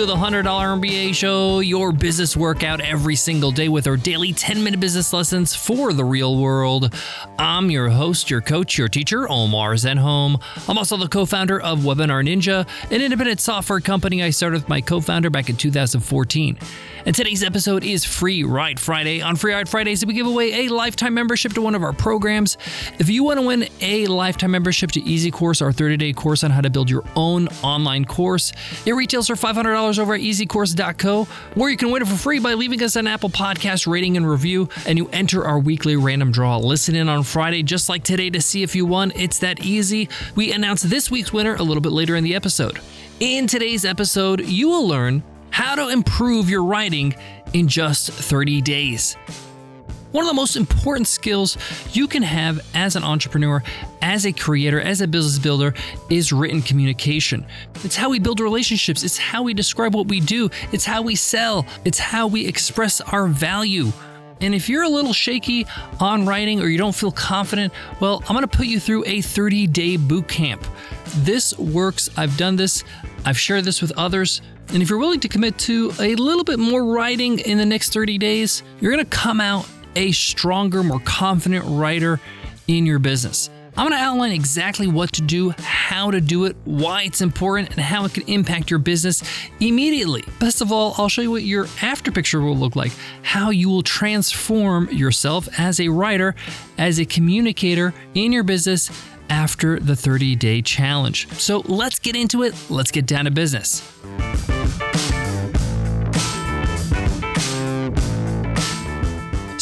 to the $100 MBA show, your business workout every single day with our daily 10 minute business lessons for the real world. I'm your host, your coach, your teacher, Omar Zenhom. I'm also the co founder of Webinar Ninja, an independent software company I started with my co founder back in 2014. And today's episode is Free Ride Friday. On Free Ride Fridays, we give away a lifetime membership to one of our programs. If you want to win a lifetime membership to Easy Course, our 30 day course on how to build your own online course, it retails for $500 over at easycourse.co, or you can win it for free by leaving us an Apple Podcast rating and review, and you enter our weekly random draw. Listen in on Friday, just like today, to see if you won. It's that easy. We announce this week's winner a little bit later in the episode. In today's episode, you will learn how to improve your writing in just 30 days. One of the most important skills you can have as an entrepreneur, as a creator, as a business builder is written communication. It's how we build relationships, it's how we describe what we do, it's how we sell, it's how we express our value. And if you're a little shaky on writing or you don't feel confident, well, I'm going to put you through a 30 day boot camp. This works. I've done this, I've shared this with others. And if you're willing to commit to a little bit more writing in the next 30 days, you're going to come out a stronger, more confident writer in your business. I'm going to outline exactly what to do, how to do it, why it's important, and how it can impact your business immediately. Best of all, I'll show you what your after picture will look like, how you will transform yourself as a writer, as a communicator in your business after the 30 day challenge. So let's get into it. Let's get down to business.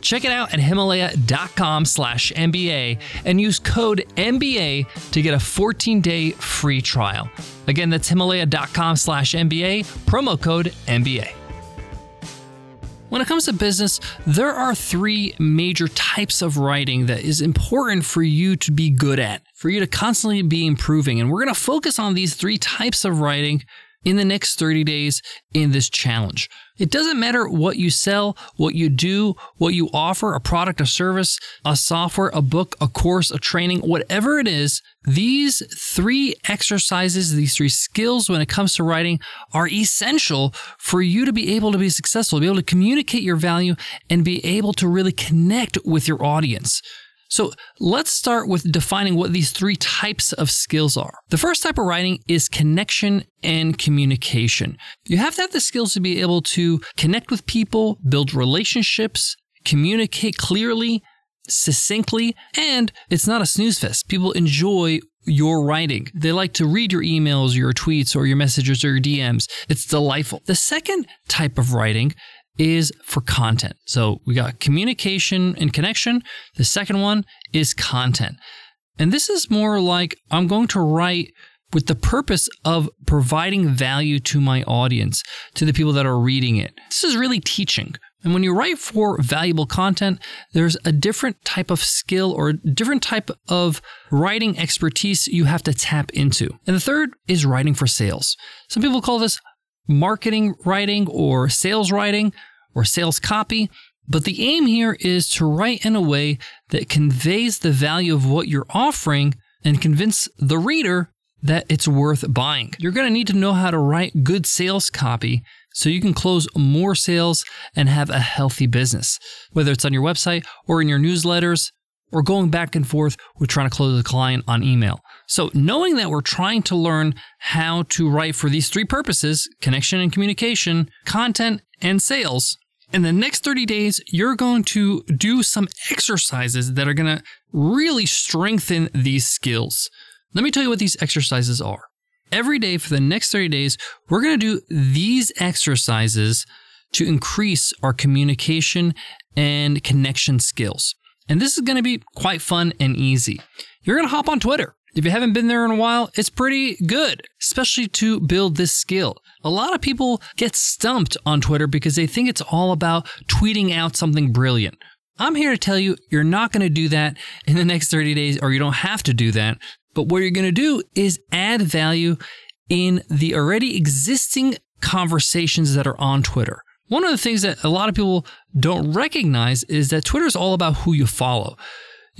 Check it out at himalaya.com slash MBA and use code MBA to get a 14-day free trial. Again, that's himalaya.com slash MBA, promo code MBA. When it comes to business, there are three major types of writing that is important for you to be good at, for you to constantly be improving. And we're going to focus on these three types of writing in the next 30 days in this challenge. It doesn't matter what you sell, what you do, what you offer a product, a service, a software, a book, a course, a training, whatever it is. These three exercises, these three skills when it comes to writing are essential for you to be able to be successful, be able to communicate your value and be able to really connect with your audience. So let's start with defining what these three types of skills are. The first type of writing is connection and communication. You have to have the skills to be able to connect with people, build relationships, communicate clearly, succinctly, and it's not a snooze fest. People enjoy your writing. They like to read your emails, your tweets, or your messages, or your DMs. It's delightful. The second type of writing is for content. So we got communication and connection. The second one is content. And this is more like I'm going to write with the purpose of providing value to my audience, to the people that are reading it. This is really teaching. And when you write for valuable content, there's a different type of skill or different type of writing expertise you have to tap into. And the third is writing for sales. Some people call this marketing writing or sales writing or sales copy. But the aim here is to write in a way that conveys the value of what you're offering and convince the reader that it's worth buying. You're going to need to know how to write good sales copy so you can close more sales and have a healthy business, whether it's on your website or in your newsletters or going back and forth with trying to close a client on email. So, knowing that we're trying to learn how to write for these three purposes connection and communication, content, and sales in the next 30 days, you're going to do some exercises that are going to really strengthen these skills. Let me tell you what these exercises are. Every day for the next 30 days, we're going to do these exercises to increase our communication and connection skills. And this is going to be quite fun and easy. You're going to hop on Twitter If you haven't been there in a while, it's pretty good, especially to build this skill. A lot of people get stumped on Twitter because they think it's all about tweeting out something brilliant. I'm here to tell you, you're not going to do that in the next 30 days, or you don't have to do that. But what you're going to do is add value in the already existing conversations that are on Twitter. One of the things that a lot of people don't recognize is that Twitter is all about who you follow.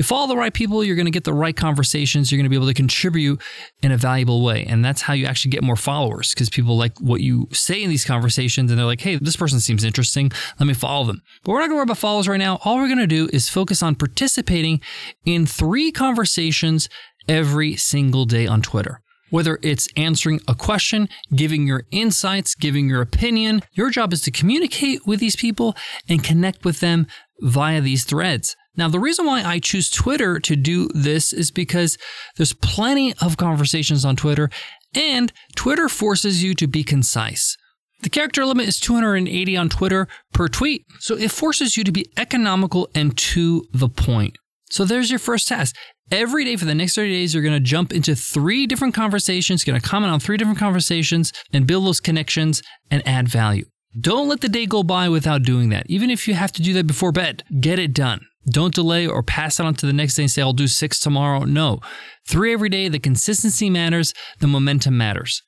You follow the right people, you're going to get the right conversations, you're going to be able to contribute in a valuable way. And that's how you actually get more followers because people like what you say in these conversations and they're like, hey, this person seems interesting. Let me follow them. But we're not going to worry about followers right now. All we're going to do is focus on participating in three conversations every single day on Twitter. Whether it's answering a question, giving your insights, giving your opinion, your job is to communicate with these people and connect with them via these threads. Now, the reason why I choose Twitter to do this is because there's plenty of conversations on Twitter, and Twitter forces you to be concise. The character limit is 280 on Twitter per tweet, so it forces you to be economical and to the point. So there's your first task. Every day for the next 30 days, you're going to jump into three different conversations, going to comment on three different conversations and build those connections and add value. Don't let the day go by without doing that. Even if you have to do that before bed, get it done. Don't delay or pass it on to the next day and say, I'll do six tomorrow. No. Three every day. The consistency matters, the momentum matters.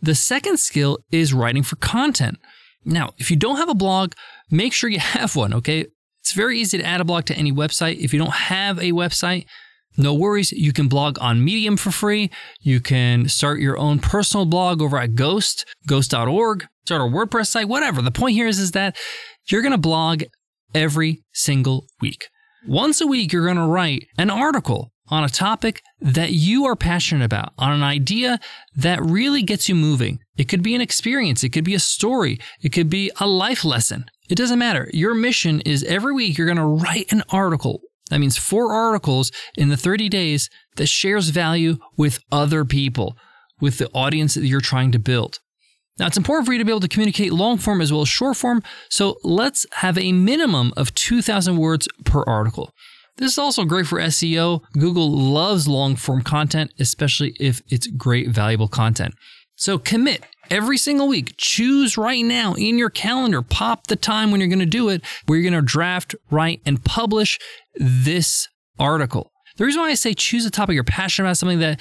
The second skill is writing for content. Now, if you don't have a blog, make sure you have one, okay? It's very easy to add a blog to any website. If you don't have a website, no worries. You can blog on Medium for free. You can start your own personal blog over at Ghost, ghost.org, start a WordPress site, whatever. The point here is, is that you're going to blog every single week. Once a week, you're going to write an article on a topic that you are passionate about, on an idea that really gets you moving. It could be an experience, it could be a story, it could be a life lesson. It doesn't matter. Your mission is every week you're going to write an article. That means four articles in the 30 days that shares value with other people, with the audience that you're trying to build. Now, it's important for you to be able to communicate long form as well as short form, so let's have a minimum of 2,000 words per article. This is also great for SEO. Google loves long form content, especially if it's great, valuable content. So commit every single week. Choose right now in your calendar, pop the time when you're going to do it, where you're going to draft, write, and publish this article. The reason why I say choose a topic you're passionate about, something that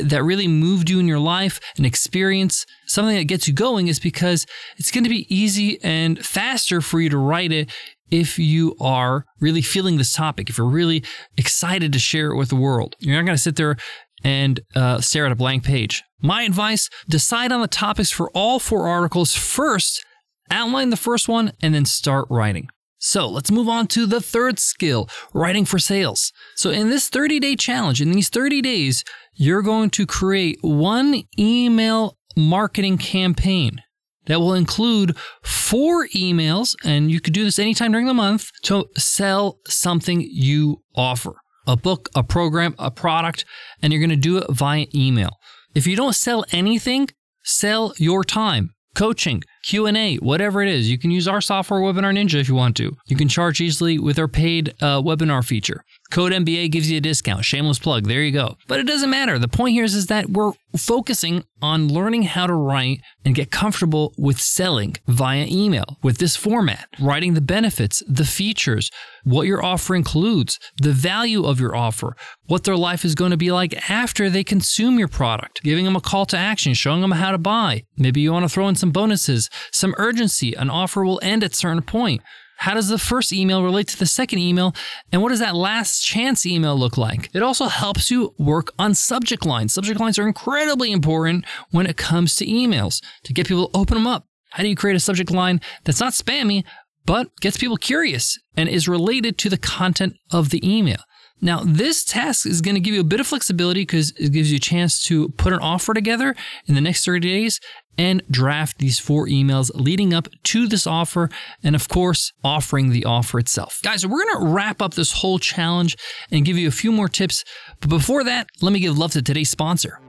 that really moved you in your life, an experience, something that gets you going, is because it's going to be easy and faster for you to write it if you are really feeling this topic, if you're really excited to share it with the world. You're not going to sit there and uh, stare at a blank page. My advice decide on the topics for all four articles first, outline the first one, and then start writing. So let's move on to the third skill writing for sales. So, in this 30 day challenge, in these 30 days, you're going to create one email marketing campaign that will include four emails, and you could do this anytime during the month to sell something you offer a book, a program, a product, and you're going to do it via email. If you don't sell anything, sell your time coaching, Q&A, whatever it is. You can use our software Webinar Ninja if you want to. You can charge easily with our paid uh, webinar feature. Code MBA gives you a discount. Shameless plug. There you go. But it doesn't matter. The point here is, is that we're focusing on learning how to write and get comfortable with selling via email with this format, writing the benefits, the features, what your offer includes, the value of your offer, what their life is going to be like after they consume your product, giving them a call to action, showing them how to buy. Maybe you want to throw in some bonuses, some urgency. An offer will end at a certain point. How does the first email relate to the second email? And what does that last chance email look like? It also helps you work on subject lines. Subject lines are incredibly important when it comes to emails to get people to open them up. How do you create a subject line that's not spammy, but gets people curious and is related to the content of the email? Now, this task is going to give you a bit of flexibility because it gives you a chance to put an offer together in the next 30 days and draft these four emails leading up to this offer and, of course, offering the offer itself. Guys, we're going to wrap up this whole challenge and give you a few more tips. But before that, let me give love to today's sponsor.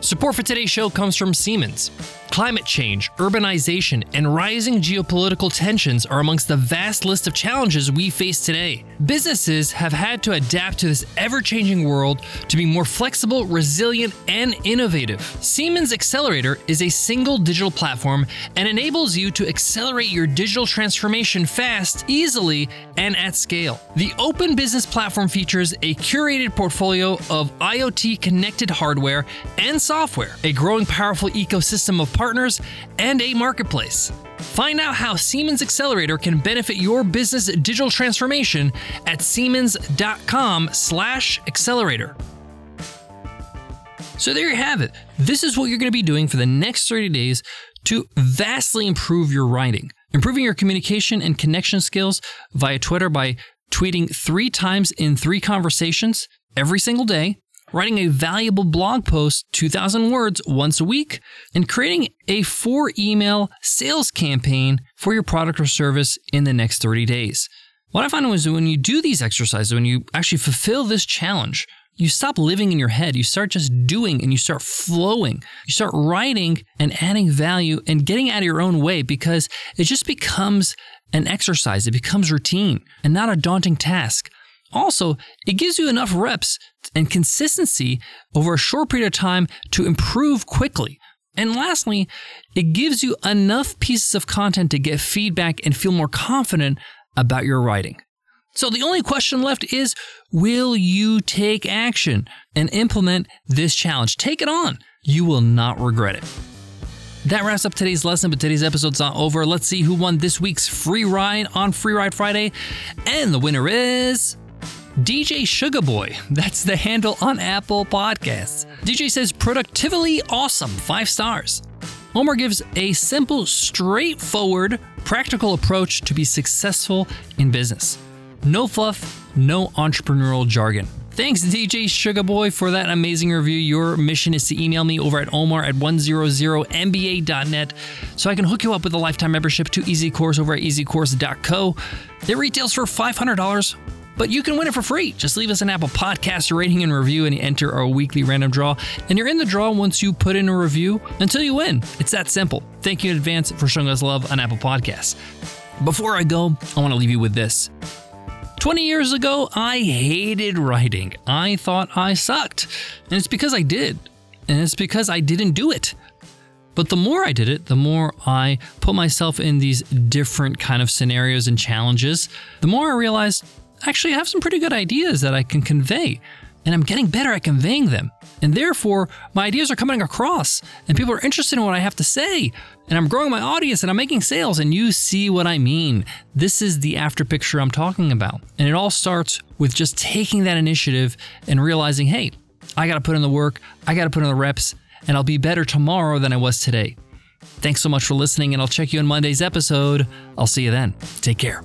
Support for today's show comes from Siemens. Climate change, urbanization, and rising geopolitical tensions are amongst the vast list of challenges we face today. Businesses have had to adapt to this ever changing world to be more flexible, resilient, and innovative. Siemens Accelerator is a single digital platform and enables you to accelerate your digital transformation fast, easily, and at scale. The open business platform features a curated portfolio of IoT connected hardware and software, a growing powerful ecosystem of partners, and a marketplace. Find out how Siemens Accelerator can benefit your business digital transformation at siemens.com/accelerator. So there you have it. This is what you're going to be doing for the next 30 days to vastly improve your writing. Improving your communication and connection skills via Twitter by tweeting 3 times in 3 conversations every single day writing a valuable blog post, 2,000 words once a week, and creating a four email sales campaign for your product or service in the next 30 days. What I find is when you do these exercises, when you actually fulfill this challenge, you stop living in your head. You start just doing and you start flowing. You start writing and adding value and getting out of your own way because it just becomes an exercise. It becomes routine and not a daunting task. Also, it gives you enough reps and consistency over a short period of time to improve quickly. And lastly, it gives you enough pieces of content to get feedback and feel more confident about your writing. So the only question left is will you take action and implement this challenge? Take it on. You will not regret it. That wraps up today's lesson, but today's episode's not over. Let's see who won this week's free ride on Free Ride Friday. And the winner is. DJ Sugar Boy. That's the handle on Apple Podcasts. DJ says, productively awesome, five stars. Omar gives a simple, straightforward, practical approach to be successful in business. No fluff, no entrepreneurial jargon. Thanks, DJ Sugar Boy, for that amazing review. Your mission is to email me over at omar at 100mba.net so I can hook you up with a lifetime membership to Easy Course over at easycourse.co. It retails for $500 but you can win it for free. Just leave us an Apple Podcast rating and review and enter our weekly random draw. And you're in the draw once you put in a review until you win. It's that simple. Thank you in advance for showing us love on Apple Podcasts. Before I go, I want to leave you with this. 20 years ago, I hated writing. I thought I sucked. And it's because I did. And it's because I didn't do it. But the more I did it, the more I put myself in these different kind of scenarios and challenges, the more I realized actually I have some pretty good ideas that I can convey, and I'm getting better at conveying them. And therefore, my ideas are coming across, and people are interested in what I have to say. And I'm growing my audience and I'm making sales, and you see what I mean. This is the after picture I'm talking about. And it all starts with just taking that initiative and realizing hey, I got to put in the work, I got to put in the reps, and I'll be better tomorrow than I was today. Thanks so much for listening, and I'll check you on Monday's episode. I'll see you then. Take care.